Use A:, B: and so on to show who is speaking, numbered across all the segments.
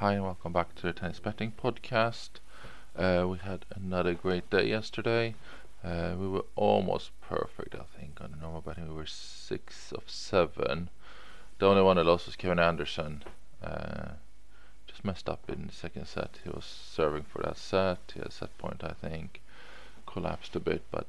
A: Hi, and welcome back to the Tennis Betting Podcast. Uh, we had another great day yesterday. Uh, we were almost perfect, I think. On the normal betting, we were six of seven. The only one that lost was Kevin Anderson. Uh, just messed up in the second set. He was serving for that set. He had a set point, I think. Collapsed a bit, but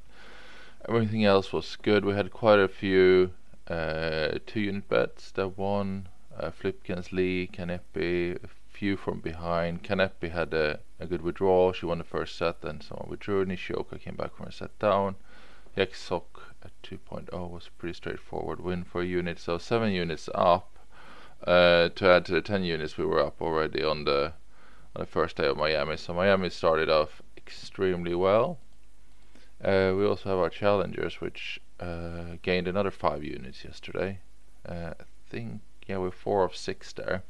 A: everything else was good. We had quite a few uh, two unit bets that won. Uh, Flipkens, Lee, Kanepi, a few from behind. Kanepi had a, a good withdrawal. She won the first set, then someone withdrew. Nishioka came back from a set down. Yexok at 2.0 was a pretty straightforward win for a unit. So seven units up. Uh, to add to the 10 units, we were up already on the on the first day of Miami. So Miami started off extremely well. Uh, we also have our challengers, which uh, gained another five units yesterday. Uh, I think yeah we're four of six there,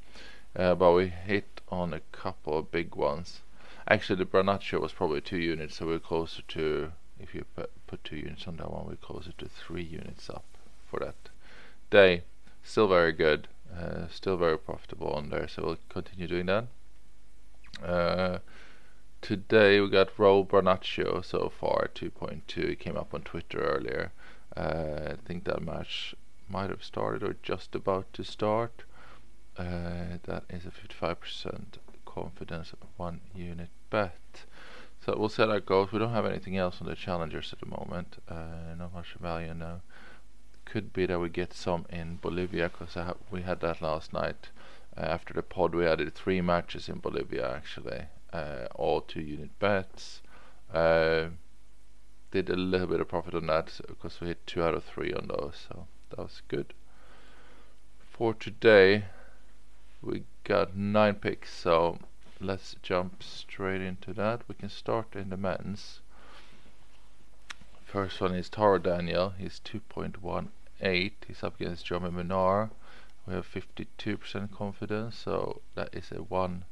A: uh, but we hit on a couple of big ones. Actually, the Brancaccio was probably two units, so we're closer to if you put, put two units on that one, we're closer to three units up for that day. Still very good, uh, still very profitable on there, so we'll continue doing that. Uh, today we got Raul Brancaccio so far 2.2. It came up on Twitter earlier. Uh, I think that match might have started or just about to start. Uh, that is a 55% confidence one unit bet. So we'll how that goes. We don't have anything else on the challengers at the moment. Uh, not much value now. Could be that we get some in Bolivia because ha we had that last night. Uh, after the pod, we added three matches in Bolivia actually, uh, all two unit bets. Uh, did a little bit of profit on that because we hit two out of three on those, so that was good. For today, we got nine picks, so let's jump straight into that. We can start in the men's. First one is Taro Daniel. He's 2.18. He's up against Jaume Munar. We have 52% confidence, so that is a one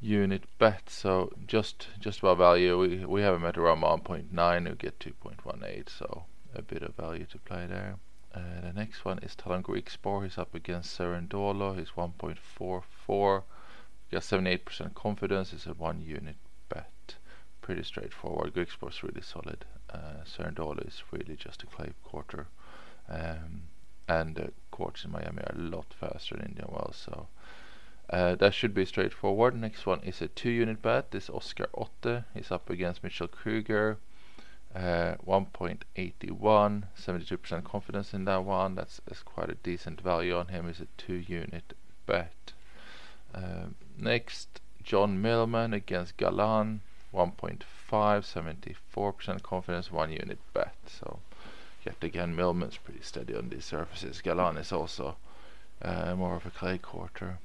A: unit bet. So just just about value. We we have him at around 1.9. We get 2.18, so a bit of value to play there. Uh, the next one is Tallon Griekspoor. He's up against Cerundolo. He's 1.44. He Got 78% confidence. It's a one unit bet. Pretty straightforward. Griekspoor is really solid. Uh, Cerundolo is really just a clay courter. Um, and the courts in Miami are a lot faster than Indian Wells, so uh, that should be straightforward. Next one is a two unit bet. This Oscar Otte is up against Mitchell Krueger. Uh, 1.81, 72% confidence in that one. That's, that's quite a decent value on him. Is a two unit bet. Um, next, John Millman against Galan. 1.5, 74% confidence, one unit bet. So, yet again, Millman's pretty steady on these surfaces. Galan is also uh, more of a clay courter.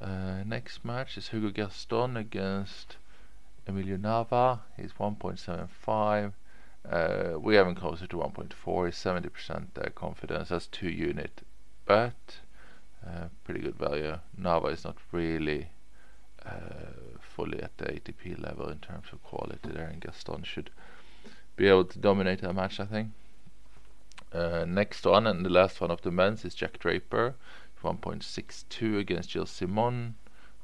A: Uh, next match is Hugo Gaston against Emilio Nava. is 1.75. Uh, we have him closer to 1.4. He's 70% uh, confidence. That's two unit bet. Uh, pretty good value. Nava is not really uh, fully at the ATP level in terms of quality there, and Gaston should be able to dominate that match, I think. Uh, next one and the last one of the men's is Jack Draper. 1.62 against Gilles Simon.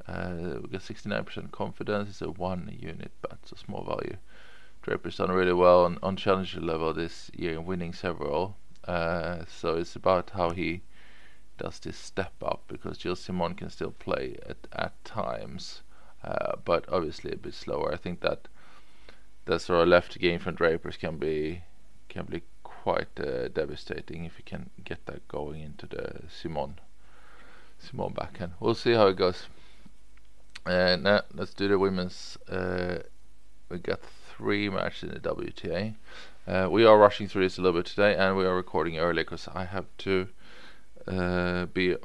A: Uh, we got 69% confidence. It's a one unit bet, so small value. Draper's done really well on, on challenger level this year, winning several. Uh, so it's about how he does this step up because Gilles Simon can still play at at times, uh, but obviously a bit slower. I think that that sort of left game from Drapers can be can be quite uh, devastating if you can get that going into the Simon. Simone backhand. We'll see how it goes. Uh, now let's do the women's. Uh, we got three matches in the WTA. Uh, we are rushing through this a little bit today, and we are recording early because I have to uh, be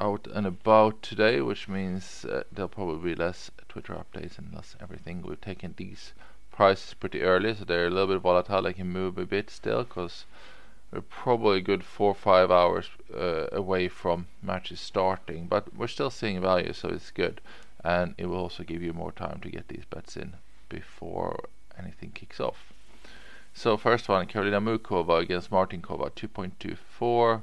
A: out and about today, which means uh, there'll probably be less Twitter updates and less everything. We've taken these prices pretty early, so they're a little bit volatile. They can move a bit still because probably a good four or five hours uh, away from matches starting, but we're still seeing value, so it's good. And it will also give you more time to get these bets in before anything kicks off. So first one, Karolina Muchova against Martincova, 2.24.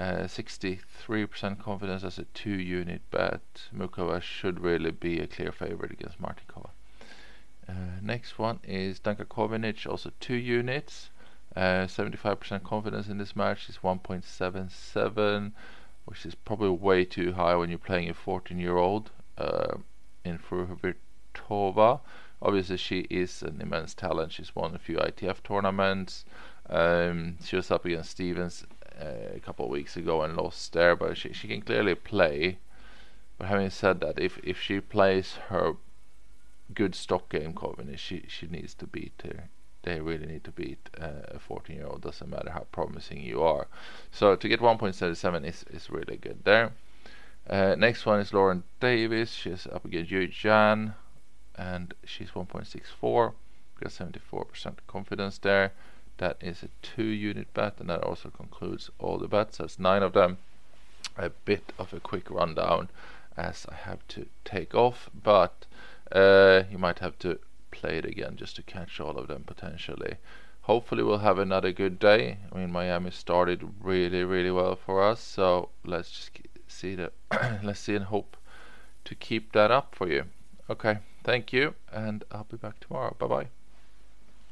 A: Uh, 63% confidence as a two unit bet. Muchova should really be a clear favorite against Martincova. Uh, next one is Danka Kovinic, also two units. 75% uh, confidence in this match is 1.77, which is probably way too high when you're playing a 14 year old uh, in Fruhvirtova. Obviously, she is an immense talent. She's won a few ITF tournaments. Um, she was up against Stephens uh, a couple of weeks ago and lost there, but she, she can clearly play. But having said that, if if she plays her good stock game Coveney, she she needs to beat her. They really need to beat uh, a 14 year old. Doesn't matter how promising you are. So to get 1.77 is is really good there. Uh, next one is Lauren Davis. She's up against Yu Jan, and she's 1.64. Got 74% confidence there. That is a two unit bet, and that also concludes all the bets. That's nine of them. A bit of a quick rundown as I have to take off, but uh, you might have to play it again just to catch all of them potentially. Hopefully, we'll have another good day. I mean, Miami started really, really well for us, so let's just see that. let's see and hope to keep that up for you. Okay, thank you, and I'll be back tomorrow. Bye bye.